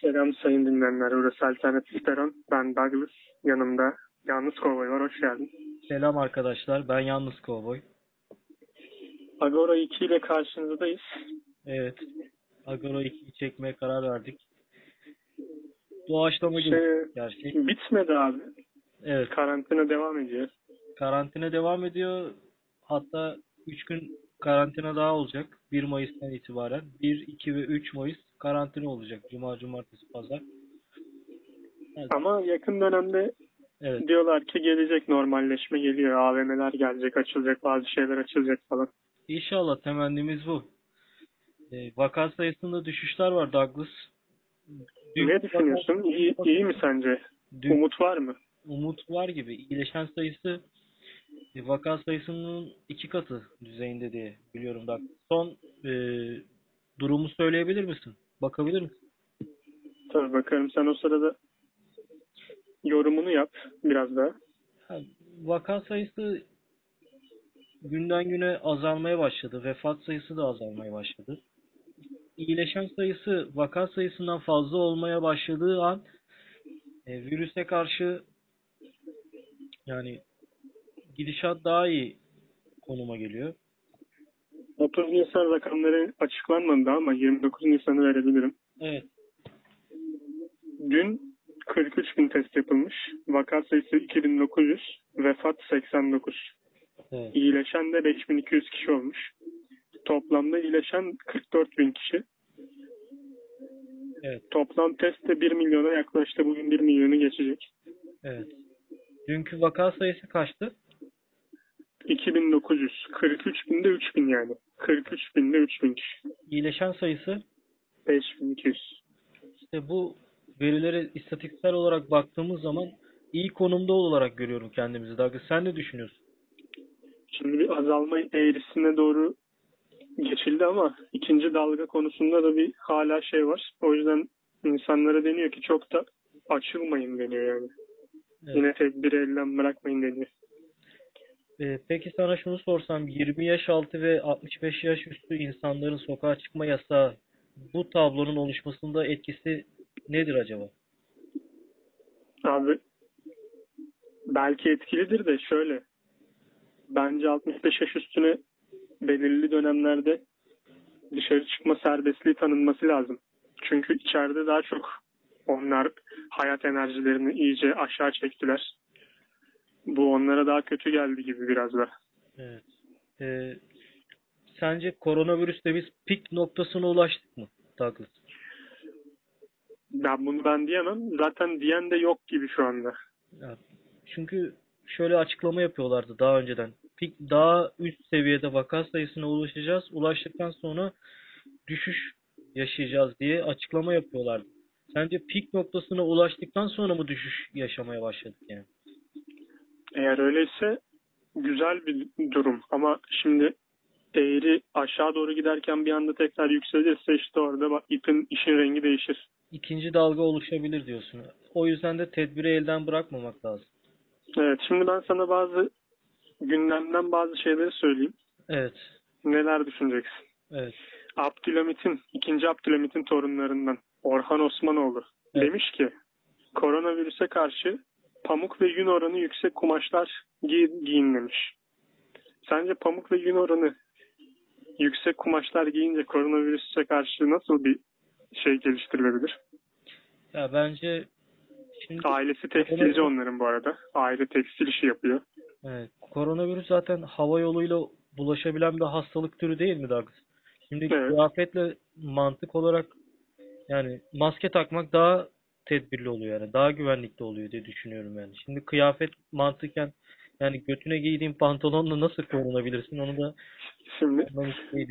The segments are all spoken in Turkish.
Selam sayın dinleyenler. Burası Alternatif Peron. Ben Douglas. Yanımda Yalnız Kovboy var. Hoş geldin. Selam arkadaşlar. Ben Yalnız Kovboy. Agora 2 ile karşınızdayız. Evet. Agora 2'yi çekmeye karar verdik. Doğaçlama gibi Şey, gerçek. bitmedi abi. Evet. Karantina devam ediyor. Karantina devam ediyor. Hatta 3 gün karantina daha olacak. 1 Mayıs'tan itibaren. 1, 2 ve 3 Mayıs karantina olacak. Cuma, cumartesi, pazar. Ama yakın dönemde Evet. diyorlar ki gelecek normalleşme geliyor. AVM'ler gelecek, açılacak, bazı şeyler açılacak falan. İnşallah temennimiz bu. E, vaka sayısında düşüşler var Douglas. Dün- Ne düşünüyorsun? İyi, iyi mi sence? Dün- Umut var mı? umut var gibi. İyileşen sayısı vaka sayısının iki katı düzeyinde diye biliyorum da. Son e, durumu söyleyebilir misin? Bakabilir misin? Tabii bakarım. Sen o sırada yorumunu yap biraz daha. Ha, vaka sayısı günden güne azalmaya başladı. Vefat sayısı da azalmaya başladı. İyileşen sayısı vaka sayısından fazla olmaya başladığı an e, virüse karşı yani gidişat daha iyi konuma geliyor. 30 Nisan rakamları açıklanmadı ama 29 Nisan'ı verebilirim. Evet. Dün 43 bin test yapılmış. Vaka sayısı 2900, vefat 89. Evet. İyileşen de 5200 kişi olmuş. Toplamda iyileşen 44 bin kişi. Evet. Toplam test de 1 milyona yaklaştı. Bugün 1 milyonu geçecek. Evet. Dünkü vaka sayısı kaçtı? 2900. 43 binde 3000 yani. 43 binde 3000 kişi. İyileşen sayısı 5200. işte bu verilere istatistiksel olarak baktığımız zaman iyi konumda olarak görüyorum kendimizi. Douglas sen ne düşünüyorsun? Şimdi bir azalma eğrisine doğru geçildi ama ikinci dalga konusunda da bir hala şey var. O yüzden insanlara deniyor ki çok da açılmayın deniyor yani. Evet. Yine tedbiri elden bırakmayın deniyor. Ee, peki sana şunu sorsam 20 yaş altı ve 65 yaş üstü insanların sokağa çıkma yasağı bu tablonun oluşmasında etkisi nedir acaba? Abi belki etkilidir de şöyle. Bence 65 yaş üstüne belirli dönemlerde dışarı çıkma serbestliği tanınması lazım. Çünkü içeride daha çok onlar hayat enerjilerini iyice aşağı çektiler. Bu onlara daha kötü geldi gibi biraz da. Evet. Ee, sence koronavirüste biz pik noktasına ulaştık mı Douglas? Ben bunu ben diyemem. Zaten diyen de yok gibi şu anda. Ya, çünkü şöyle açıklama yapıyorlardı daha önceden. Pik daha üst seviyede vaka sayısına ulaşacağız. Ulaştıktan sonra düşüş yaşayacağız diye açıklama yapıyorlardı. Sence pik noktasına ulaştıktan sonra mı düşüş yaşamaya başladık yani? Eğer öyleyse güzel bir durum. Ama şimdi eğri aşağı doğru giderken bir anda tekrar yükselirse işte orada bak ipin işin rengi değişir. İkinci dalga oluşabilir diyorsun. O yüzden de tedbiri elden bırakmamak lazım. Evet şimdi ben sana bazı gündemden bazı şeyleri söyleyeyim. Evet. Neler düşüneceksin? Evet. Abdülhamit'in, ikinci Abdülhamit'in torunlarından Orhan Osmanoğlu Evet. demiş ki koronavirüse karşı pamuk ve yün oranı yüksek kumaşlar giy- giyin demiş. Sence pamuk ve yün oranı yüksek kumaşlar giyince koronavirüse karşı nasıl bir şey geliştirilebilir? Ya bence şimdi Ailesi tekstilci onların bu arada. Aile tekstil işi yapıyor. Evet. Koronavirüs zaten hava yoluyla bulaşabilen bir hastalık türü değil mi Douglas? Şimdi Evet. kıyafetle mantık olarak yani maske takmak daha tedbirli oluyor yani. Daha güvenlikli oluyor diye düşünüyorum yani. Şimdi kıyafet mantıken yani götüne giydiğin pantolonla nasıl korunabilirsin onu da Şimdi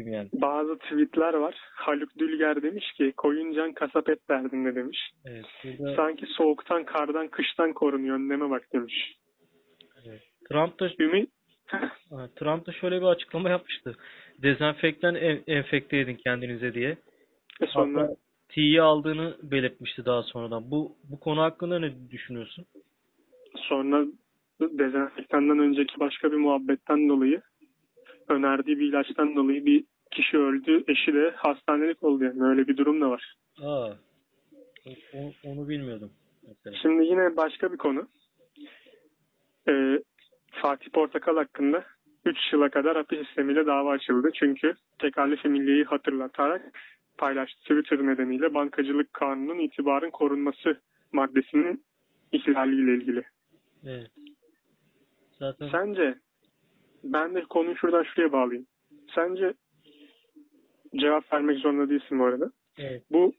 yani. bazı tweetler var. Haluk Dülger demiş ki koyuncan kasap et derdinde demiş. Evet. Burada Sanki soğuktan, kardan, kıştan korunuyor. Önleme bak demiş. evet. Trump da Ümit Trump da şöyle bir açıklama yapmıştı. Dezenfektan en- enfekte edin kendinize diye. sonra Hatta T'yi aldığını belirtmişti daha sonradan. Bu bu konu hakkında ne düşünüyorsun? sonra dezenfektandan önceki başka bir muhabbetten dolayı önerdiği bir ilaçtan dolayı bir kişi öldü. Eşi de hastanelik oldu yani. Öyle bir durum da var. Aa. Onu bilmiyordum mesela. Şimdi yine başka bir konu. Ee, Fatih Portakal hakkında 3 yıla kadar hapis sistemiyle dava açıldı. Çünkü tekalif-i milliyeyi hatırlatarak paylaştığı Twitter nedeniyle bankacılık kanunun itibarın korunması maddesinin ihlaliyle ilgili. Evet. Zaten Sence ben de konuyu şuradan şuraya bağlayayım. Sence cevap vermek zorunda değilsin bu arada. evet. Bu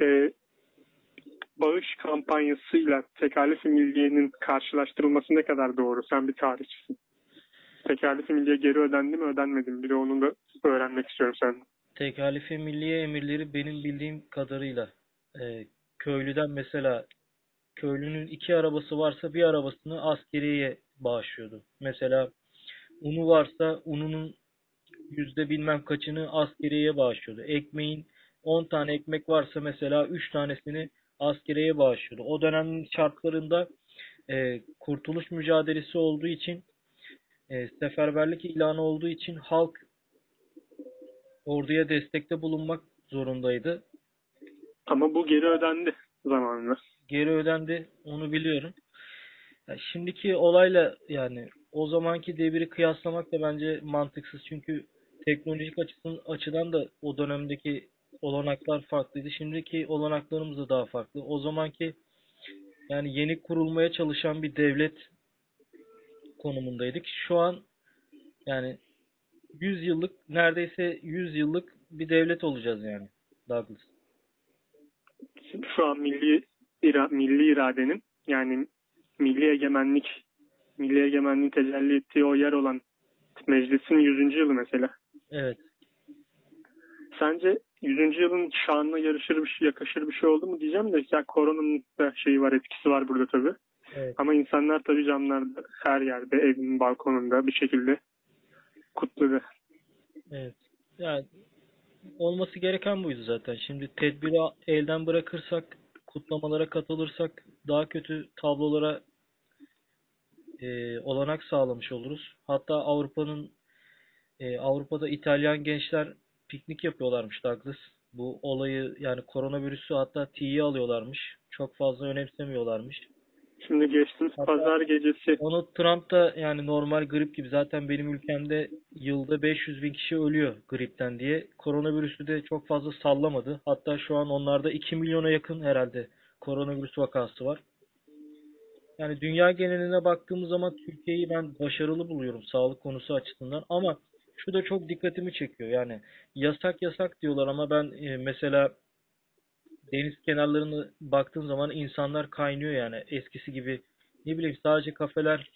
e, bağış kampanyasıyla tekalif-i milliyenin karşılaştırılması ne kadar doğru? Sen bir tarihçisin. Tekalif-i milliye geri ödendi mi ödenmedi mi? Bir de onu da öğrenmek istiyorum sen. Tekalife milliye emirleri benim bildiğim kadarıyla e, köylüden mesela köylünün iki arabası varsa bir arabasını askeriyeye bağışlıyordu. Mesela unu varsa ununun yüzde bilmem kaçını askeriyeye bağışlıyordu. Ekmeğin 10 tane ekmek varsa mesela 3 tanesini askeriyeye bağışlıyordu. O dönemin şartlarında e, kurtuluş mücadelesi olduğu için e, seferberlik ilanı olduğu için halk orduya destekte bulunmak zorundaydı. Ama bu geri ödendi zamanında. Geri ödendi onu biliyorum. Ya şimdiki olayla yani o zamanki deviri kıyaslamak da bence mantıksız. Çünkü teknolojik açıdan da o dönemdeki olanaklar farklıydı. Şimdiki olanaklarımız da daha farklı. O zamanki yani yeni kurulmaya çalışan bir devlet konumundaydık. Şu an yani 100 yıllık neredeyse 100 yıllık bir devlet olacağız yani Douglas. Şimdi şu an milli ira, milli iradenin yani milli egemenlik milli egemenliğin tecelli ettiği o yer olan meclisin 100. yılı mesela. Evet. Sence 100. yılın şanına yarışır bir şey, yakışır bir şey oldu mu diyeceğim de ya koronanın da şeyi var, etkisi var burada tabii. Evet. Ama insanlar tabii camlarda, her yerde, evin balkonunda bir şekilde kutladı. Evet. Yani olması gereken buydu zaten. Şimdi tedbiri elden bırakırsak, kutlamalara katılırsak daha kötü tablolara e, olanak sağlamış oluruz. Hatta Avrupa'nın e, Avrupa'da İtalyan gençler piknik yapıyorlarmış Douglas. Bu olayı yani koronavirüsü hatta tiye alıyorlarmış. Çok fazla önemsemiyorlarmış. Şimdi geçtiğimiz Hatta- pazar gecesi Onu Trump da yani normal grip gibi zaten benim ülkemde yılda 500 bin kişi ölüyor gripten diye. Koronavirüsü de çok fazla sallamadı. Hatta şu an onlarda 2 milyona yakın herhalde koronavirüs vakası var. Yani dünya geneline baktığımız zaman Türkiye'yi ben başarılı buluyorum sağlık konusu açısından ama şu da çok dikkatimi çekiyor. Yani yasak yasak diyorlar ama ben e, mesela deniz kenarlarına baktığım zaman insanlar kaynıyor yani eskisi gibi ne bileyim sadece kafeler,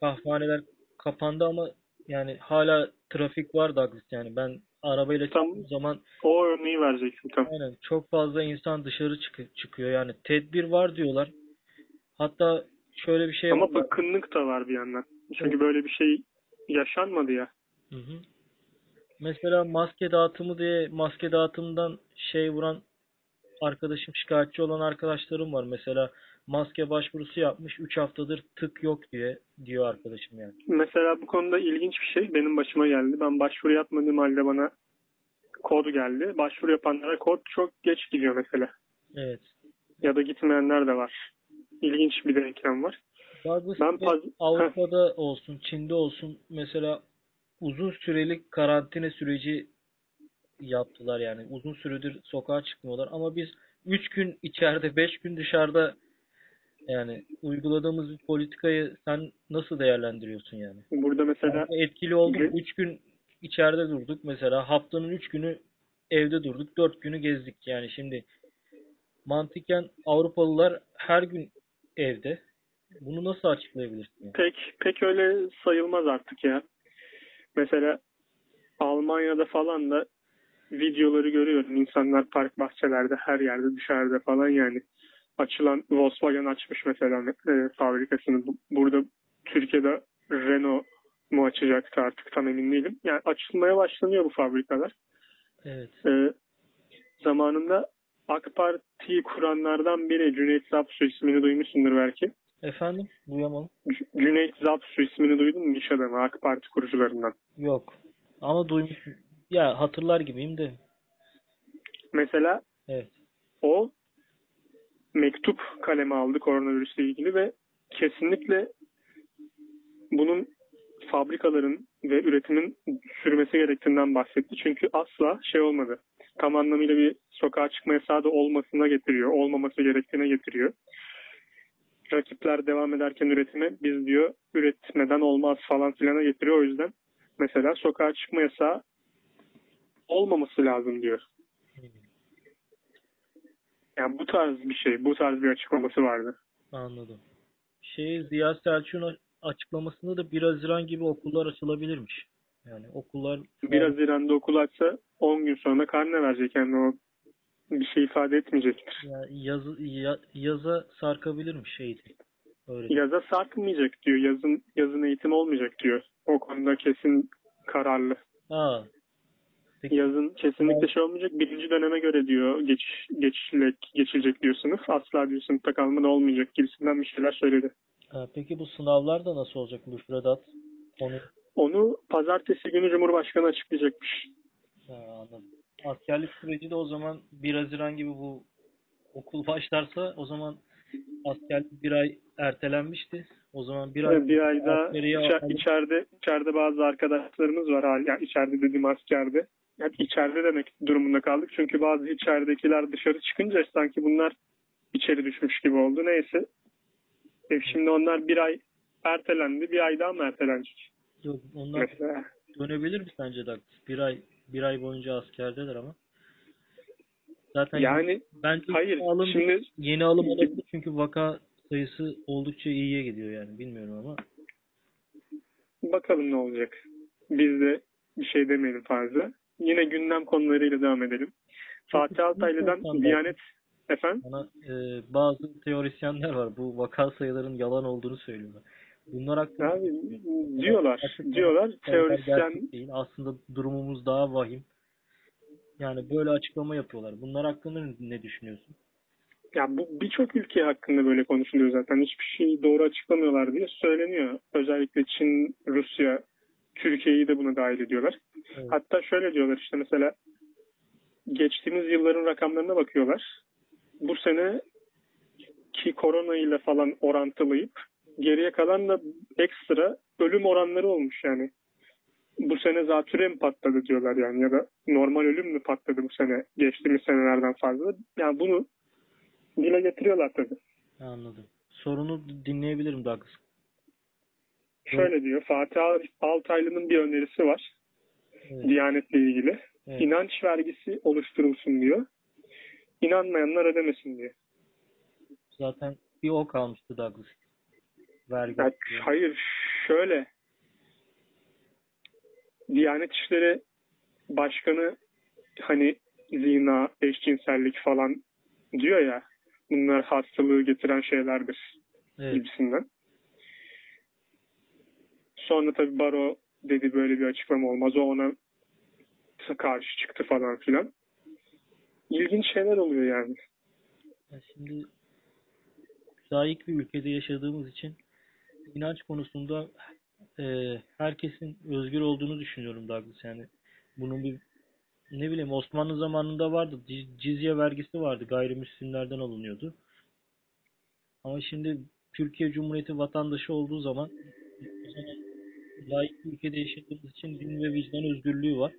kahvehaneler kapandı ama yani hala trafik var Douglas yani ben arabayla Tam- çıktığım zaman o örneği verecektim tam. aynen çok fazla insan dışarı çık- çıkıyor yani tedbir var diyorlar. Hatta şöyle bir şey Ama var. bıkkınlık da var bir yandan. Çünkü Evet. böyle bir şey yaşanmadı ya. Hı hı. Mesela maske dağıtımı diye maske dağıtımından şey vuran arkadaşım şikayetçi olan arkadaşlarım var. Mesela maske başvurusu yapmış 3 haftadır tık yok diye diyor arkadaşım yani. Mesela bu konuda ilginç bir şey benim başıma geldi. Ben başvuru yapmadığım halde bana kod geldi. Başvuru yapanlara kod çok geç gidiyor mesela. Evet. Ya da gitmeyenler de var. İlginç bir denklem var. Douglas Ben paz- Avrupa'da olsun, Çin'de olsun mesela uzun süreli karantina süreci yaptılar yani. Uzun süredir sokağa çıkmıyorlar ama biz 3 gün içeride, 5 gün dışarıda yani uyguladığımız bir politikayı sen nasıl değerlendiriyorsun yani? Burada mesela Yani etkili oldu mu? Gün- 3 gün içeride durduk mesela. Haftanın 3 günü evde durduk. 4 günü gezdik. Yani şimdi mantıken Avrupalılar her gün evde. Bunu nasıl açıklayabilirsin? yani? pek pek öyle sayılmaz artık ya. Mesela Almanya'da falan da videoları görüyorum. İnsanlar park bahçelerde her yerde dışarıda falan yani. Açılan Volkswagen açmış mesela e, fabrikasını. Bu- Burada Türkiye'de Renault mu açacaktı artık tam emin değilim. Yani açılmaya başlanıyor bu fabrikalar. Evet. E, zamanında AK Parti'yi kuranlardan biri Cüneyt Zapsu ismini duymuşsundur belki. Efendim? Duyamadım. Cüneyt Zapsu ismini duydun mu iş adamı AK Parti kurucularından? Yok. Ama duymuşum. Ya hatırlar gibiyim de. Mesela Evet. o mektup kaleme aldı koronavirüsle ilgili ve kesinlikle bunun fabrikaların ve üretimin sürmesi gerektiğinden bahsetti. Çünkü asla şey olmadı. Tam anlamıyla bir sokağa çıkma yasağı da olmasına getiriyor. Olmaması gerektiğine getiriyor. Rakipler devam ederken üretime biz diyor üretmeden olmaz falan filana getiriyor. O yüzden mesela sokağa çıkma yasağı olmaması lazım diyor. Yani bu tarz bir şey, bu tarz bir açıklaması vardı. Anladım. Şey Ziya Selçuk'un açıklamasında da 1 Haziran gibi okullar açılabilirmiş. Yani okullar 1 Haziran'da okul açsa 10 gün sonra karne verecek yani o bir şey ifade etmeyecektir. yani yazı, ya- yaza sarkabilirmiş eğitim. Öyle. Yaza sarkmayacak diyor. Yazın yazın eğitim olmayacak diyor. O konuda kesin kararlı. Aa, Peki. Yazın kesinlikle şey olmayacak. Birinci döneme göre diyor geç, geçilecek, geçilecek diyor sınıf. Asla diyor sınıfta kalma da olmayacak gibisinden bir şeyler söyledi. ha, peki bu sınavlar da nasıl olacak müfredat? Onu Onu pazartesi günü Cumhurbaşkanı açıklayacakmış. ha, anladım. Askerlik süreci de o zaman 1 Haziran gibi bu okul başlarsa o zaman askerlik bir ay ertelenmişti. O zaman bir ay bir ay daha askeriye içe- alıp- içeride içeride bazı arkadaşlarımız var hala. Yani içeride dediğim askerde. Yani içeride demek durumunda kaldık. Çünkü bazı içeridekiler dışarı çıkınca sanki bunlar içeri düşmüş gibi oldu. Neyse. E şimdi onlar bir ay ertelendi. Bir ay daha mı ertelenecek? Yok, onlar Mesela. dönebilir mi sence Douglas? Bir ay bir ay boyunca askerdeler ama. Zaten Yani bence hayır, alım, şimdi- yeni alım olabilir çünkü vaka sayısı oldukça iyiye gidiyor yani bilmiyorum ama. bakalım ne olacak. Biz de bir şey demeyelim fazla. Yine gündem konularıyla devam edelim. Fatih Altaylı'dan Diyanet efendim Bana e, bazı teorisyenler var bu vaka sayılarının yalan olduğunu söylüyorlar. Bunlar hakkında abi diyorlar Açık- diyorlar teorisyen değil. Aslında durumumuz daha vahim. Yani böyle açıklama yapıyorlar. Bunlar hakkında ne düşünüyorsun? Ya bu birçok ülke hakkında böyle konuşuluyor zaten. Hiçbir şeyi doğru açıklamıyorlar diye söyleniyor. Özellikle Çin, Rusya, Türkiye'yi de buna dahil ediyorlar. Evet. Hatta şöyle diyorlar işte mesela geçtiğimiz yılların rakamlarına bakıyorlar. Bu sene ki korona ile falan orantılayıp geriye kalan da ekstra ölüm oranları olmuş yani. Bu sene zatüre mi patladı diyorlar yani ya da normal ölüm mü patladı bu sene geçtiğimiz senelerden fazla. Yani bunu dile getiriyorlar tabii. Anladım. Sorunu dinleyebilirim Douglas. Şöyle diyor Fatih Altaylı'nın bir önerisi var Evet. Diyanet'le ilgili. Evet. İnanç vergisi oluşturulsun diyor. İnanmayanlar ödemesin diyor. Zaten bir o kalmıştı Douglas. Vergi. Ya, hayır şöyle Diyanet İşleri Başkanı hani zina, eşcinsellik falan diyor ya bunlar hastalığı getiren şeylerdir Evet. gibisinden. Sonra tabii Baro dedi böyle bir açıklama olmaz. O ona karşı çıktı falan filan. İlginç şeyler oluyor yani. Ya Şimdi müsait bir ülkede yaşadığımız için inanç konusunda e, herkesin özgür olduğunu düşünüyorum Douglas. Yani bunun bir ne bileyim Osmanlı zamanında vardı. Ciz- Cizye vergisi vardı. Gayrimüslimlerden alınıyordu. Ama şimdi Türkiye Cumhuriyeti vatandaşı olduğu zaman layık bir ülkede yaşadığımız için din ve vicdan özgürlüğü var.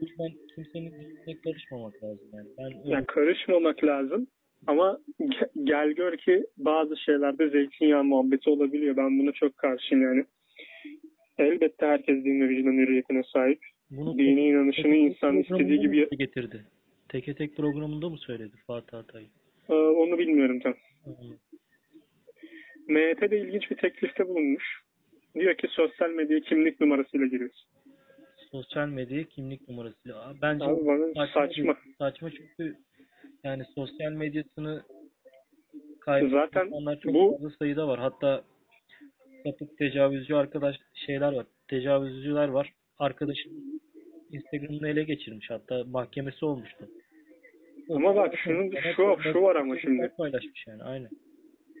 Bu yüzden kimsenin dinine karışmamak lazım. Yani ben öyle Yani karışmamak lazım. Ama ge- gel gör ki bazı şeylerde zeytinyağı muhabbeti olabiliyor. Ben buna çok karşıyım yani. Elbette herkes din ve vicdan hürriyetine sahip. bunu Dini inanışını Teke tek insan istediği programında gibi getirdi. Teke tek programında mı söyledi Fatih Atay? Ee, onu bilmiyorum tam. Hı. MHP de ilginç bir teklifte bulunmuş. Diyor ki sosyal medya kimlik numarasıyla giriyoruz. Sosyal medya kimlik numarasıyla. Bence Abi bana saçma. Saçma çünkü yani sosyal medyasını kaybeden Zaten insanlar çok bu- fazla sayıda var. Hatta sapık tecavüzcü arkadaş şeyler var. Tecavüzcüler var. Arkadaşım Instagram'ını ele geçirmiş. Hatta mahkemesi olmuştu. Ama bak şunun şu, şu var ama şimdi. paylaşmış yani aynen.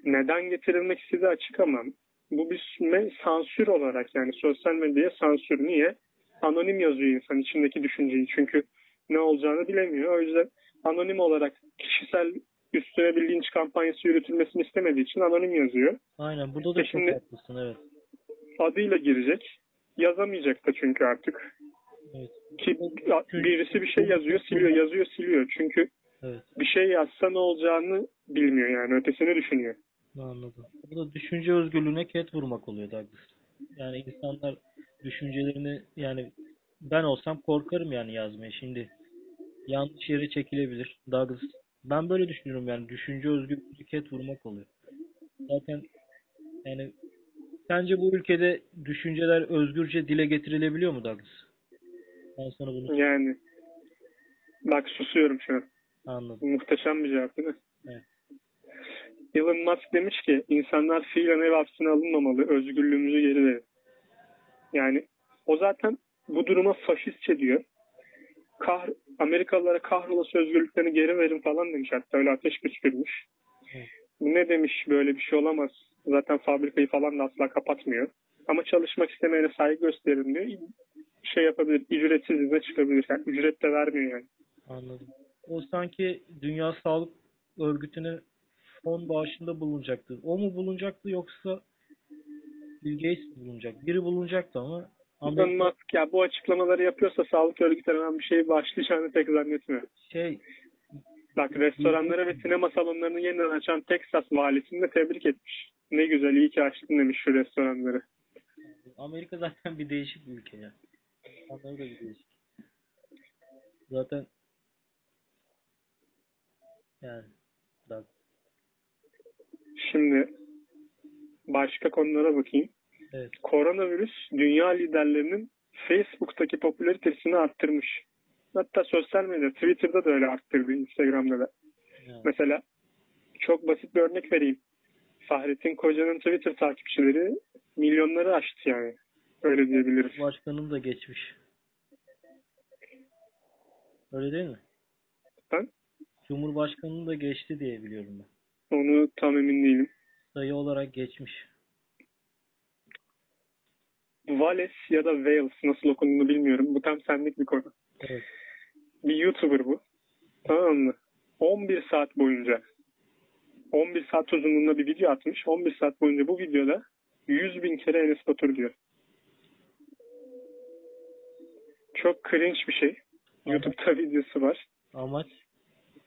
Neden getirilmek istediği açık ama bu bir sansür olarak yani sosyal medyaya sansür. Niye? Anonim yazıyor insan içindeki düşünceyi. Çünkü ne olacağını bilemiyor. O yüzden anonim olarak kişisel üstüne bir linç kampanyası yürütülmesini istemediği için anonim yazıyor. Aynen burada da E çok haklısın evet. Adıyla girecek. Yazamayacak da çünkü artık. Evet. Ki birisi bir şey yazıyor, siliyor, yazıyor, siliyor. Çünkü Evet. bir şey yazsa ne olacağını bilmiyor yani. Ötesini düşünüyor. Anladım. Bu da düşünce özgürlüğüne ket vurmak oluyor Douglas. Yani insanlar düşüncelerini yani ben olsam korkarım yani yazmaya. Şimdi yanlış yere çekilebilir. Douglas. Ben böyle düşünüyorum yani düşünce özgürlüğüne ket vurmak oluyor. Zaten yani sence bu ülkede düşünceler özgürce dile getirilebiliyor mu Douglas? Ben sana bunu Yani bak susuyorum şu an. anladım. Muhteşem bir cevap değil mi? Evet. Elon Musk demiş ki insanlar fiilen ev hapsine alınmamalı. Özgürlüğümüzü geri verin. Yani o zaten bu duruma faşistçe diyor. Kahr Amerikalılara kahrolası özgürlüklerini geri verin falan demiş. Hatta öyle ateş püskürmüş. Bu ne demiş böyle bir şey olamaz. Zaten fabrikayı falan da asla kapatmıyor. Ama çalışmak istemeyene saygı gösterin diyor. Şey yapabilir, ücretsiz izne çıkabilir. Yani ücret de vermiyor yani. Anladım. O sanki Dünya Sağlık Örgütü'ne fon bağışında bulunacaktı. O mu bulunacaktı yoksa Bill Gates mi bulunacak? Biri bulunacaktı ama Elon Amerika Musk ya bu açıklamaları yapıyorsa sağlık örgütlerinden bir şey başlayacağını pek zannetmiyorum. şey Bak restoranları ve sinema salonlarını yeniden açan Texas valisini de tebrik etmiş. Ne güzel iyi ki açtın demiş şu restoranları. Amerika zaten bir değişik bir ülke ya. Da bir değişik. Zaten yani Şimdi başka konulara bakayım. evet Koronavirüs dünya liderlerinin Facebook'taki popülaritesini arttırmış. Hatta sosyal medya, Twitter'da da öyle arttırdı, Instagram'da da. yani, Mesela çok basit bir örnek vereyim. Fahrettin Koca'nın Twitter takipçileri milyonları aştı yani. Öyle diyebiliriz. başkanın da geçmiş. Öyle değil mi? Ben Cumhurbaşkanının da geçti diye biliyorum ben. Onu tam emin değilim. Sayı olarak geçmiş. Wales ya da Wales nasıl okunduğunu bilmiyorum. Bu tam senlik bir konu. Evet. Bir YouTuber bu. Tamam mı? 11 saat boyunca 11 saat uzunluğunda bir video atmış. 11 saat boyunca bu videoda 100 bin kere Enes Batur diyor. Çok cringe bir şey. Aha. YouTube'da videosu var. Amaç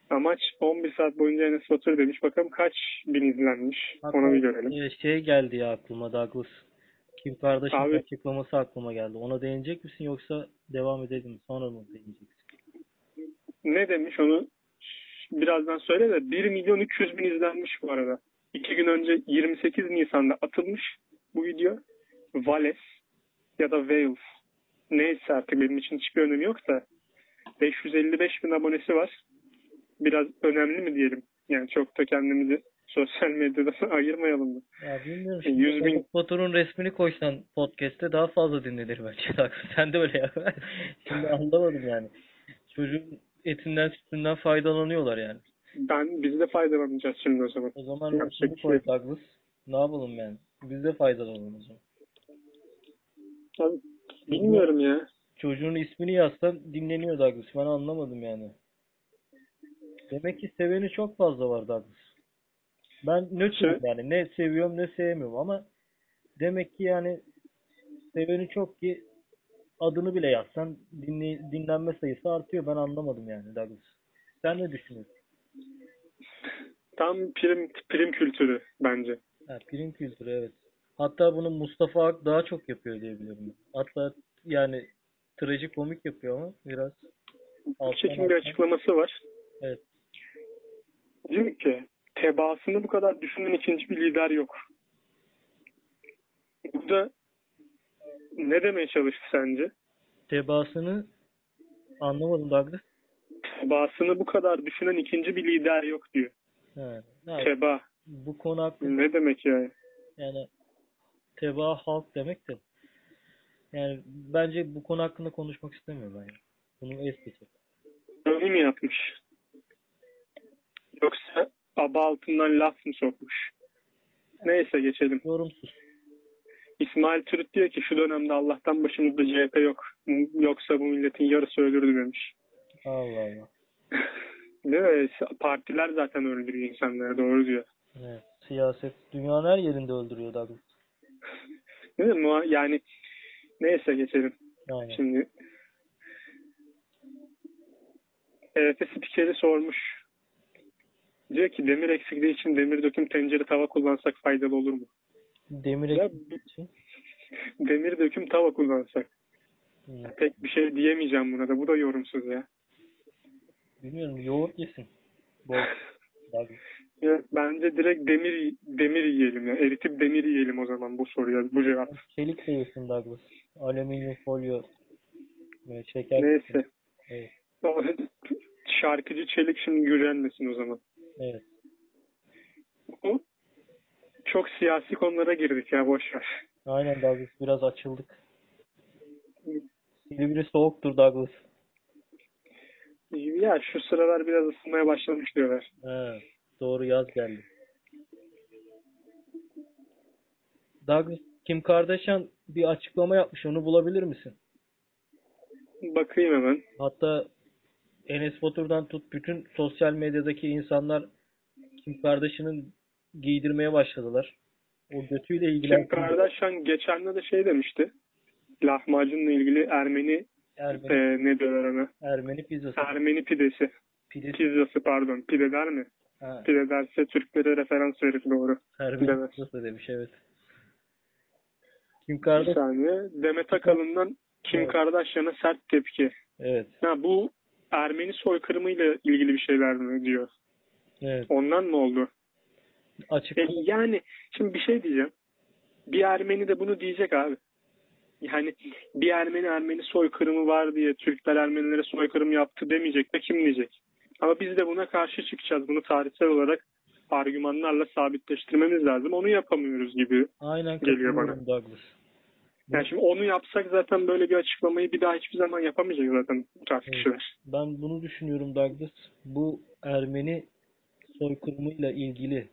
Amaç 11 saat boyunca Enes Batur demiş. Bakalım kaç bin izlenmiş. Onu bir görelim. e, şey geldi ya aklıma Douglas. Kim kardeşin Abi- açıklaması aklıma geldi. Ona değinecek misin yoksa devam edelim? Sonra mı değineceksin? Ne demiş onu birazdan söyle de 1 milyon 300 bin izlenmiş bu arada. İki gün önce 28 Nisan'da atılmış bu video. Wales ya da Wales neyse artık benim için hiçbir önemi yok da 555 bin abonesi var. Biraz önemli mi diyelim? Yani çok da kendimizi sosyal medyadan ayırmayalım mı? Ya bilmiyorum. E, Şimdi 100 bin- Batur'un resmini koysan podcast'te daha fazla dinlenir bence. Sen de öyle yap. Şimdi anlamadım yani. Çocuğun etinden sütünden faydalanıyorlar yani. Ben biz de faydalanacağız şimdi o zaman. O zaman resmini şey koy. Douglas. Ne yapalım yani? Biz de faydalanalım o zaman. Abi, bilmiyorum ya. Çocuğun ismini yazsan dinleniyor Douglas. Ben anlamadım yani. Demek ki seveni çok fazla var Douglas. Ben nötrüm yani. Ne seviyorum ne sevmiyorum ama demek ki yani seveni çok ki adını bile yazsan dinle, dinlenme sayısı artıyor. Ben anlamadım yani Douglas. Sen ne düşünüyorsun? Tam prim, prim kültürü bence. Ha, prim kültürü evet. Hatta bunu Mustafa Ak daha çok yapıyor diye biliyorum. ben. Hatta yani trajikomik yapıyor ama biraz Çekin bir açıklaması var. Evet. Diyor ki tebaasını bu kadar düşünen ikinci bir lider yok. Burada ne demeye çalıştı sence? Tebaasını anlamadım Douglas. Tebaasını bu kadar düşünen ikinci bir lider yok diyor. Ha, ha, Teba. bu konu hakkında Ne demek yani? yani tebaa halk demek de yani bence bu konu hakkında konuşmak istemiyorum ben. Yani. Bunu es geçelim. Öyle mi yapmış? Yoksa aba altından laf mı sokmuş? Neyse geçelim. Yorumsuz. İsmail Türüt diyor ki şu dönemde Allah'tan başımızda CHP yok. Yoksa bu milletin yarısı ölürdü demiş. Allah Allah. Değil? Partiler zaten öldürüyor insanları. Doğru diyor. Evet. Siyaset dünyanın her yerinde öldürüyor Douglas. Değil mi? Yani neyse geçelim. Aynen. Şimdi EFF spikeri sormuş. Diyor ki demir eksikliği için demir döküm tencere tava kullansak faydalı olur mu? Demir eksikliği için. Demir döküm tava kullansak. Hı. Pek bir şey diyemeyeceğim buna da. Bu da yorumsuz ya. Bilmiyorum. Yoğurt yesin. Bol. Ya bence direkt demir demir yiyelim ya. Eritip demir yiyelim o zaman bu soruya, bu cevap. Çelik de yesin Douglas. Alüminyum folyo. Böyle şeker. Neyse. Evet. Şarkıcı Çelik şimdi gücenmesin o zaman. Evet. O çok siyasi konulara girdik ya boş ver. Aynen Douglas. Biraz açıldık. Silivri soğuktur Douglas. Ya şu sıralar biraz ısınmaya başlamış diyorlar. He, doğru yaz geldi. Douglas, Kim Kardashian bir açıklama yapmış. Onu bulabilir misin? Bakayım hemen. Hatta Enes Batur'dan tut bütün sosyal medyadaki insanlar Kim Kardashian'ın giydirmeye başladılar. O götüyle Kim ilgilen Kardashian geçen de şey demişti. Lahmacunla ilgili Ermeni Ermeni, e, ne diyorlar ona? Ermeni pizzası. Ermeni pidesi. Pidesi. Pizzası pardon. Pide der mi? Ha, Pide derse Türklere referans verir doğru. Ermeni demez. pizzası demiş evet. Kim Bir Kardashian saniye. Demet Akalın'dan Kim Evet. Kardashian'a sert tepki. evet. Ha, bu Ermeni soykırımıyla ilgili bir şeyler mi diyor. Evet. Ondan mı oldu? Açık E, yani şimdi bir şey diyeceğim. Bir Ermeni de bunu diyecek abi. Yani bir Ermeni Ermeni soykırımı var diye Türkler Ermenilere soykırım yaptı demeyecek de kim diyecek? Ama biz de buna karşı çıkacağız. Bunu tarihsel olarak argümanlarla sabitleştirmemiz lazım. Onu yapamıyoruz gibi. aynen geliyor bana. Douglas. Yani şimdi onu yapsak zaten böyle bir açıklamayı bir daha hiçbir zaman yapamayacak zaten bu tarz Evet. kişiler. Ben bunu düşünüyorum Douglas. Bu Ermeni soykırımıyla ilgili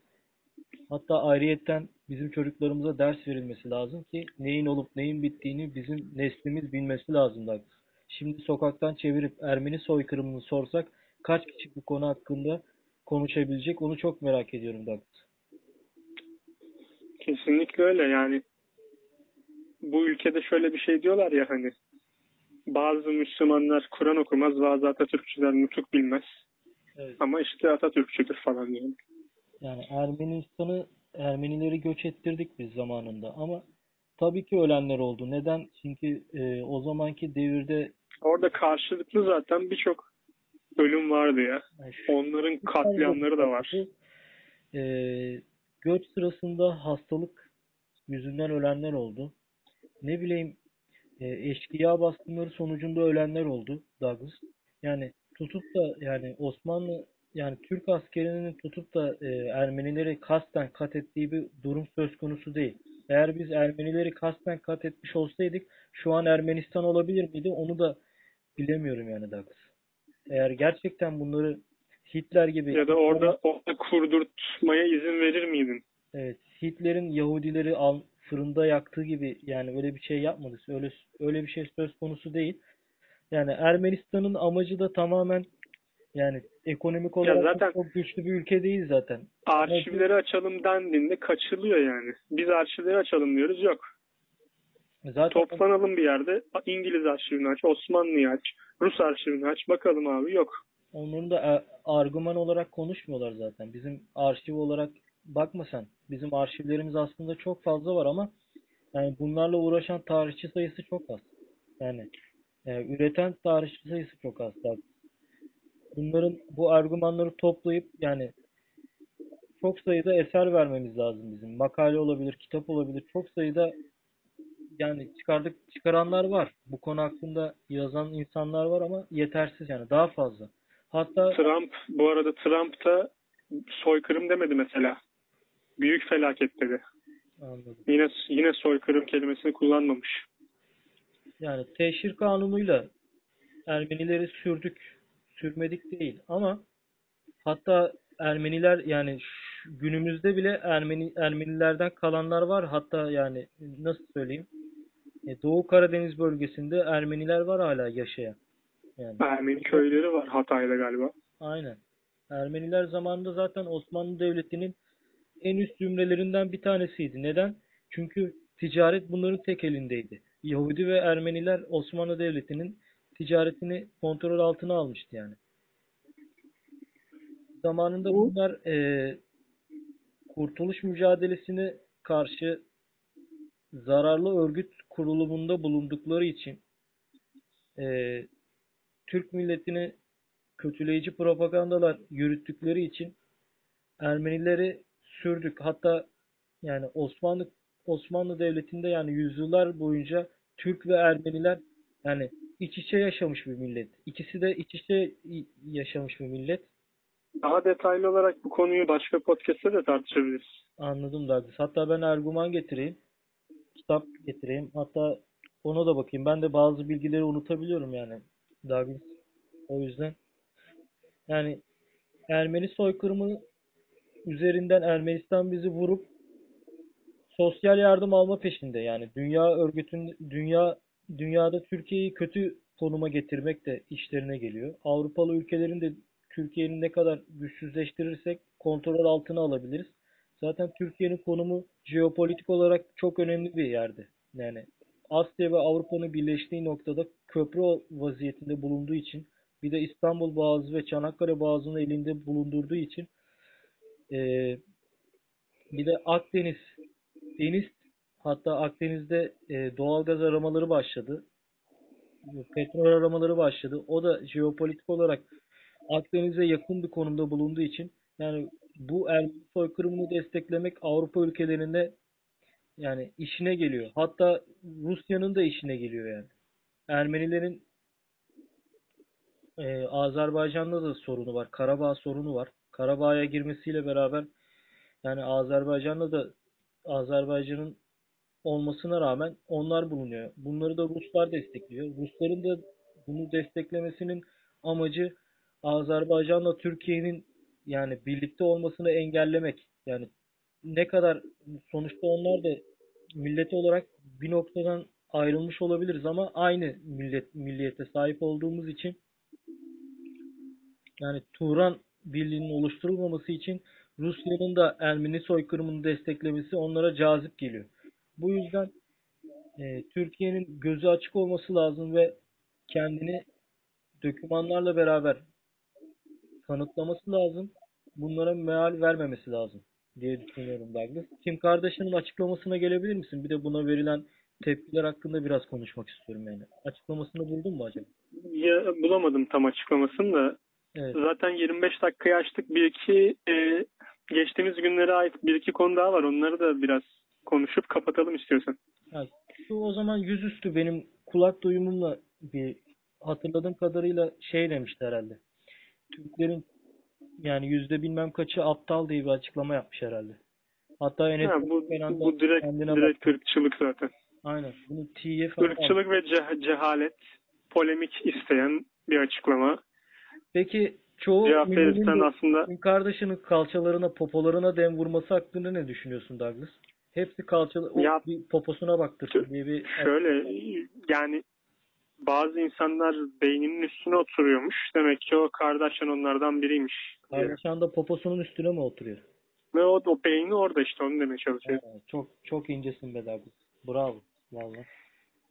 hatta ayrıyetten bizim çocuklarımıza ders verilmesi lazım ki neyin olup neyin bittiğini bizim neslimiz bilmesi lazım Douglas. Şimdi sokaktan çevirip Ermeni soykırımını sorsak kaç kişi bu konu hakkında konuşabilecek onu çok merak ediyorum Douglas. Kesinlikle öyle yani. Bu ülkede şöyle bir şey diyorlar ya hani bazı Müslümanlar Kur'an okumaz, bazı Atatürkçüler nutuk bilmez. Evet. Ama işte Atatürkçüdür falan diyor. Yani Ermenistan'ı Ermenileri göç ettirdik biz zamanında ama tabii ki ölenler oldu. Neden? Çünkü e, o zamanki devirde Orada karşılıklı zaten birçok ölüm vardı ya. yani Onların katliamları da var. E, göç sırasında hastalık yüzünden ölenler oldu. Ne bileyim e, eşkıya baskınları sonucunda ölenler oldu Douglas. Yani tutup da yani Osmanlı yani Türk askerinin tutup da e, Ermenileri kasten kat ettiği bir durum söz konusu değil. Eğer biz Ermenileri kasten kat etmiş olsaydık şu an Ermenistan olabilir miydi? Onu da bilemiyorum yani Douglas. Eğer gerçekten bunları Hitler gibi Ya da orada orada kurdurtmaya izin verir miydin? Evet, Hitler'in Yahudileri al, fırında yaktığı gibi yani öyle bir şey yapmadı. Öyle öyle bir şey söz konusu değil. Yani Ermenistan'ın amacı da tamamen yani ekonomik olarak zaten- çok güçlü bir ülke değil zaten. Arşivleri açalım dendiğinde kaçılıyor yani. Biz arşivleri açalım diyoruz yok. Zaten Toplanalım bir yerde. İngiliz arşivini aç, Osmanlı'yı aç, Rus arşivini aç. Bakalım abi yok. onların da e, argüman olarak konuşmuyorlar zaten. Bizim arşiv olarak bakma sen. Bizim arşivlerimiz aslında çok fazla var ama yani bunlarla uğraşan tarihçi sayısı çok az. Yani e, üreten tarihçi sayısı çok az. Tabii. Bunların bu argümanları toplayıp yani çok sayıda eser vermemiz lazım bizim. Makale olabilir, kitap olabilir. Çok sayıda yani çıkardık çıkaranlar var. Bu konu hakkında yazan insanlar var ama yetersiz yani daha fazla. Hatta Trump bu arada Trump da soykırım demedi mesela. Büyük felaket dedi. anladım. Yine yine soykırım kelimesini kullanmamış. Yani teşhir kanunuyla Ermenileri sürdük, sürmedik değil ama hatta Ermeniler yani günümüzde bile Ermeni Ermenilerden kalanlar var. Hatta yani nasıl söyleyeyim? E, Doğu Karadeniz bölgesinde Ermeniler var hala yaşayan. Yani Ermeni köyleri var Hatay'da galiba. aynen. Ermeniler zamanında zaten Osmanlı Devleti'nin en üst zümrelerinden bir tanesiydi. Neden? Çünkü ticaret bunların tek elindeydi. Yahudi ve Ermeniler Osmanlı Devleti'nin ticaretini kontrol altına almıştı yani. Zamanında Bu- bunlar e, kurtuluş mücadelesine karşı zararlı örgüt kurulumunda bulundukları için e, Türk milletini kötüleyici propagandalar yürüttükleri için Ermenileri sürdük. Hatta yani Osmanlı Osmanlı Devleti'nde yani yüzyıllar boyunca Türk ve Ermeniler yani iç içe yaşamış bir millet. İkisi de iç içe yaşamış bir millet. Daha detaylı olarak bu konuyu başka podcast'te de tartışabiliriz. Anladım Douglas. Hatta ben argüman getireyim. Kitap getireyim. Hatta ona da bakayım. Ben de bazı bilgileri unutabiliyorum yani. Douglas. O yüzden yani Ermeni soykırımı üzerinden Ermenistan bizi vurup sosyal yardım alma peşinde. Yani dünya örgütün dünya dünyada Türkiye'yi kötü konuma getirmek de işlerine geliyor. Avrupalı ülkelerin de Türkiye'nin ne kadar güçsüzleştirirsek kontrol altına alabiliriz. Zaten Türkiye'nin konumu jeopolitik olarak çok önemli bir yerde. Yani Asya ve Avrupa'nın birleştiği noktada köprü vaziyetinde bulunduğu için bir de İstanbul Boğazı ve Çanakkale Boğazı'nın elinde bulundurduğu için eee, bir de Akdeniz deniz hatta Akdeniz'de e, doğalgaz aramaları başladı. Petrol aramaları başladı. O da jeopolitik olarak Akdeniz'e yakın bir konumda bulunduğu için yani bu Ermeni soykırımını desteklemek Avrupa ülkelerinde yani işine geliyor. Hatta Rusya'nın da işine geliyor yani. Ermenilerin e, Azerbaycan'da da sorunu var. Karabağ sorunu var. Karabağ'a girmesiyle beraber yani Azerbaycan'da da Azerbaycan'ın olmasına rağmen onlar bulunuyor. Bunları da Ruslar destekliyor. Rusların da bunu desteklemesinin amacı Azerbaycan'la Türkiye'nin yani birlikte olmasını engellemek. Yani ne kadar sonuçta onlar da millet olarak bir noktadan ayrılmış olabiliriz ama aynı millet milliyete sahip olduğumuz için yani Turan Birliği'nin oluşturulmaması için Rusya'nın da Ermeni soykırımını desteklemesi onlara cazip geliyor. Bu yüzden e, Türkiye'nin gözü açık olması lazım ve kendini dokümanlarla beraber kanıtlaması lazım. Bunlara meal vermemesi lazım diye düşünüyorum Douglas. Kim Kardashian'ın açıklamasına gelebilir misin? Bir de buna verilen tepkiler hakkında biraz konuşmak istiyorum yani. Açıklamasını buldun mu acaba? Ya, bulamadım tam açıklamasını da. Evet. Zaten 25 dakikayı açtık. Bir iki e, geçtiğimiz günlere ait bir iki konu daha var. Onları da biraz konuşup kapatalım istiyorsan. Ha, şu o zaman yüzüstü benim kulak duyumumla bir hatırladığım kadarıyla şey demişti herhalde. Türklerin yani yüzde bilmem kaçı aptal diye bir açıklama yapmış herhalde. Hatta Enes Ha, bu, da bu direkt, direkt ırkçılık zaten. Aynen. Bunu T'ye falan Irkçılık ve ce- cehalet, polemik isteyen bir açıklama. Peki çoğu Cevap ünlünün verirsen de aslında Kardashian'ın kalçalarına, popolarına dem vurması hakkında ne düşünüyorsun Douglas? Hepsi kalçalı, o Ya- bir poposuna baktırsın diye bir şöyle yani bazı insanlar beyninin üstüne oturuyormuş. Demek ki o Kardashian onlardan biriymiş. Kardashian da poposunun üstüne mi oturuyor? Ve o, o beyni orada işte onu demeye çalışıyor. Ha, çok çok incesin be Douglas. Bravo. Vallahi.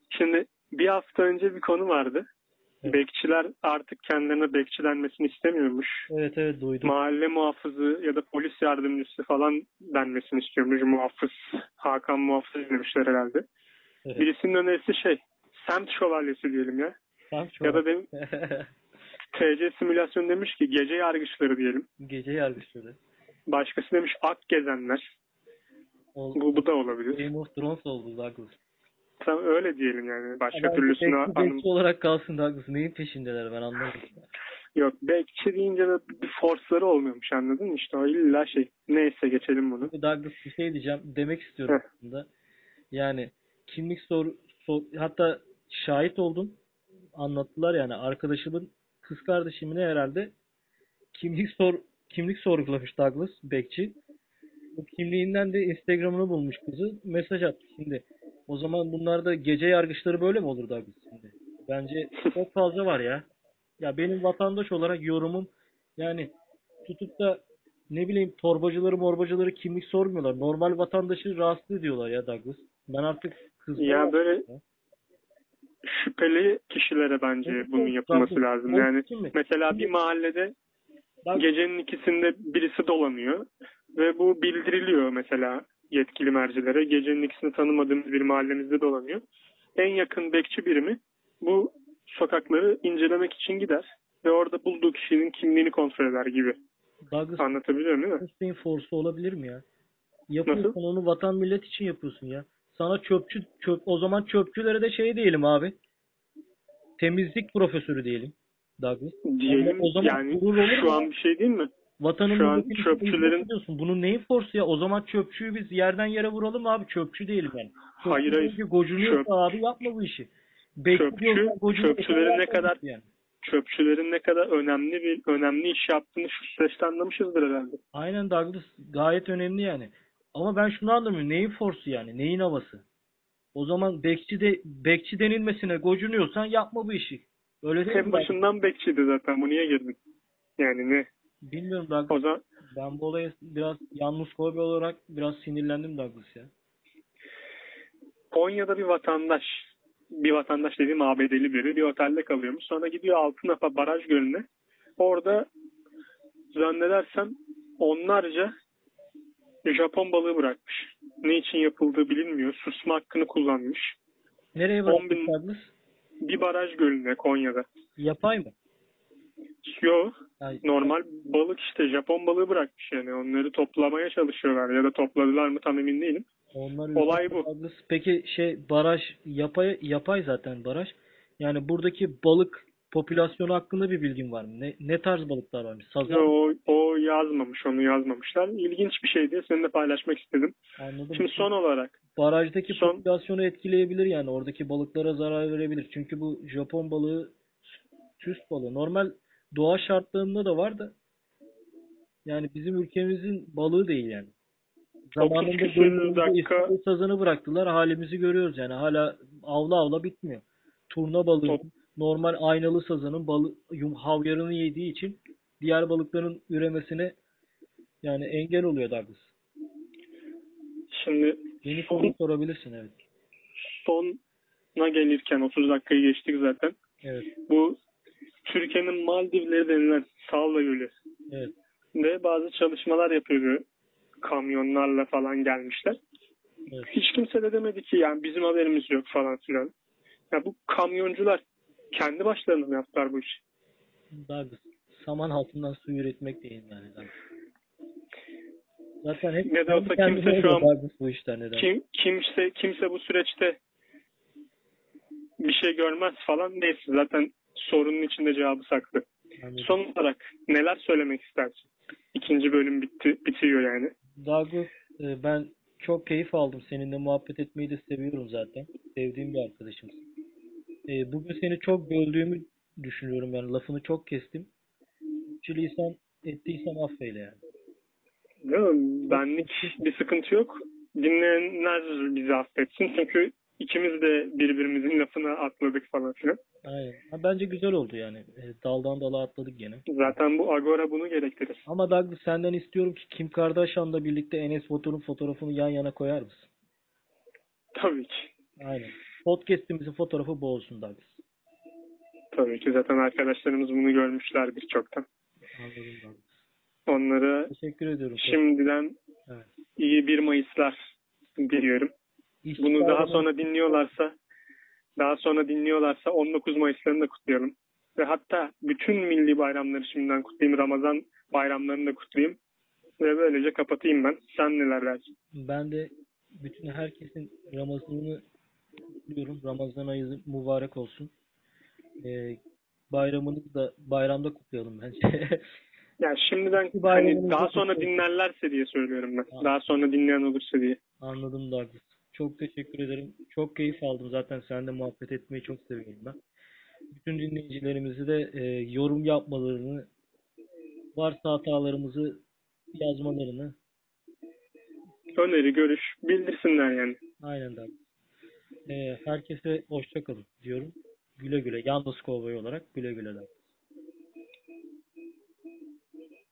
Şimdi bir hafta önce bir konu vardı. Bekçiler artık kendilerine bekçi denmesini istemiyormuş. Evet evet duydum. Mahalle muhafızı ya da polis yardımcısı falan denmesini istiyormuş. Muhafız, Hakan Muhafız demişler herhalde. Evet. Birisinin önerisi şey, semt şövalyesi diyelim ya. Tam şu Ya da benim TC simülasyon demiş ki gece yargıçları diyelim. Gece yargıçları. Başkası demiş ak gezenler. Ol, Bu, bu da olabilir. Game of Thrones oldu Douglas. Tam öyle diyelim yani. Başka Adam türlüsünü bekçi, anım. bekçi olarak kalsın Douglas. Neyin peşindeler ben anlamadım. Yok bekçi deyince de bir force'ları olmuyormuş anladın mı? İşte o illa şey. Neyse geçelim bunu. Douglas bir şey diyeceğim. Demek istiyorum Heh. aslında. Yani kimlik sor, sor hatta şahit oldum. Anlattılar yani arkadaşımın kız kardeşimine herhalde kimlik sor kimlik sorgulamış Douglas bekçi. Bu kimliğinden de Instagram'ını bulmuş kızı. Mesaj attı şimdi. O zaman bunlarda gece yargıçları böyle mi olur Douglas şimdi? Bence çok fazla var ya. Ya benim vatandaş olarak yorumum yani tutup da ne bileyim torbacıları morbacıları kimlik sormuyorlar. Normal vatandaşı rahatsız ediyorlar ya Douglas. Ben artık kızmaya Ya böyle başladım şüpheli kişilere bence Evet, bunun yapılması tabii. lazım. Yani mesela bir mahallede Bak- gecenin ikisinde birisi dolanıyor ve bu bildiriliyor mesela yetkili mercilere. Gecenin ikisini tanımadığımız bir mahallemizde dolanıyor. En yakın bekçi birimi bu sokakları incelemek için gider ve orada bulduğu kişinin kimliğini kontrol eder gibi. Douglas Anlatabiliyor muyum? değil mi? Hüseyin Force'u olabilir mi ya? Yapıyorsun Nasıl? onu vatan millet için yapıyorsun ya. Sana çöpçü çöp o zaman çöpçülere de şey diyelim abi. Temizlik profesörü diyelim. Douglas. Diyelim o zaman yani şu an bir şey değil mi? Vatanın şu an çöpçülerin- hizmet ediyorsun. Bunun neyin forsu ya? O zaman çöpçüyü biz yerden yere vuralım abi. Çöpçü değilim yani. Çöpçü Hayır, hayır. Gocunuyorsa Çöp- abi yapma bu işi. Çöpçü- çöpçülerin ne kadar- yani. Çöpçülerin ne kadar önemli bir önemli iş yaptığını şu süreçte anlamışızdır herhalde. Aynen Douglas gayet önemli yani. Ama ben şunu anlamıyorum. Neyin forsu yani? Neyin havası? O zaman bekçi de bekçi denilmesine gocunuyorsan yapma bu işi. Öyle değil mi? En başından bekçiydi zaten. Bu niye girdin? Yani ne? Bilmiyorum Douglas. O zaman Ben bu olaya biraz yalnız kobi olarak biraz sinirlendim Douglas ya. Konya'da bir vatandaş, bir vatandaş dediğim ABD'li biri bir otelde kalıyormuş. Sonra gidiyor Altınapa Baraj Gölü'ne. Orada zannedersem onlarca Japon balığı bırakmış. Ne için yapıldığı bilinmiyor. Susma hakkını kullanmış. Nereye 10 bıraktın bin- Douglas? Bir baraj gölüne Konya'da. Yapay mı? Yo, Yani normal balık işte Japon balığı bırakmış yani. Onları toplamaya çalışıyorlar ya da topladılar mı tam emin değilim. Onlar Olay bu. Douglas. Peki şey baraj yapay yapay zaten baraj. Yani buradaki balık popülasyonu hakkında bir bilgin var mı? Ne, ne tarz balıklar varmış? Sazan? O, o yazmamış, onu yazmamışlar. İlginç bir şey diye seninle paylaşmak istedim. Anladım. Şimdi son olarak Barajdaki Son- popülasyonu etkileyebilir yani. Oradaki balıklara zarar verebilir. Çünkü bu Japon balığı süs balığı. Normal doğa şartlarında da var da yani bizim ülkemizin balığı değil yani. Zamanında 30 küsür gölümüzde dakika- sazanı bıraktılar. Halimizi görüyoruz yani. Hala avla avla bitmiyor. Turna balığı Top- normal aynalı sazanın balı, havyarını yediği için diğer balıkların üremesine yani engel oluyor Douglas. şimdi Yeni son, soru sorabilirsin evet. sona gelirken 30 dakikayı geçtik zaten. Evet. Bu Türkiye'nin Maldivleri denilen Savla Gölü Evet. de bazı çalışmalar yapıyordu. Kamyonlarla falan gelmişler. Evet. Hiç kimse de demedi ki yani bizim haberimiz yok falan filan. Ya bu kamyoncular kendi başlarına mı yaptılar bu işi? Douglas. Saman altından su üretmek değil yani. Zaten hep Ne de olsa kimse şu an- bu işler neden? Kim, kimse kimse bu süreçte bir şey görmez falan neyse zaten sorunun içinde cevabı saklı. Anladım. Son olarak neler söylemek istersin? İkinci bölüm bitti, bitiyor yani. Douglas e, ben çok keyif aldım. Seninle muhabbet etmeyi de seviyorum zaten. Sevdiğim bir arkadaşımsın. E, bugün seni çok böldüğümü düşünüyorum yani. Lafını çok kestim. Çiliysem ettiysem affeyle yani. Değil? Benlik bir sıkıntı yok. Dinleyenler bizi affetsin. Çünkü ikimiz de birbirimizin lafına atladık falan filan. Aynen. Ha, bence güzel oldu yani. E, daldan dala atladık gene. Zaten bu Agora bunu gerektirir. Ama Douglas senden istiyorum ki Kim Kardashian'la birlikte Enes Batur'un fotoğrafını yan yana koyar mısın? Tabii ki. Aynen. Podcast'imizin fotoğrafı bu olsun Douglas. Tabii ki zaten arkadaşlarımız bunu görmüşlerdir çoktan. Anladım Douglas. Onlara Teşekkür ediyorum. şimdiden Evet. iyi 1 Mayıslar diliyorum. İş Bunu daha sonra dinliyorlarsa daha sonra dinliyorlarsa 19 Mayıs'larını da kutlayalım. Ve hatta bütün milli bayramları şimdiden kutlayayım. Ramazan bayramlarını da kutlayayım. Ve böylece kapatayım ben. Sen neler dersin? Ben de bütün herkesin Ramazan'ını kutluyorum. Ramazan ayı mübarek olsun. Ee, bayramınızı da bayramda kutlayalım bence. Yani şimdiden hani daha sonra dinlerlerse diye söylüyorum ben. Ha. Daha sonra dinleyen olursa diye. Anladım Douglas. Çok teşekkür ederim. Çok keyif aldım. Zaten seninle muhabbet etmeyi çok seviyorum ben. Bütün dinleyicilerimizi de e, yorum yapmalarını, varsa hatalarımızı yazmalarını Öneri, görüş bildirsinler yani. aynen Douglas. E, herkese hoşça kalın diyorum. Güle güle. Yalnız kovboy olarak güle güle Douglas.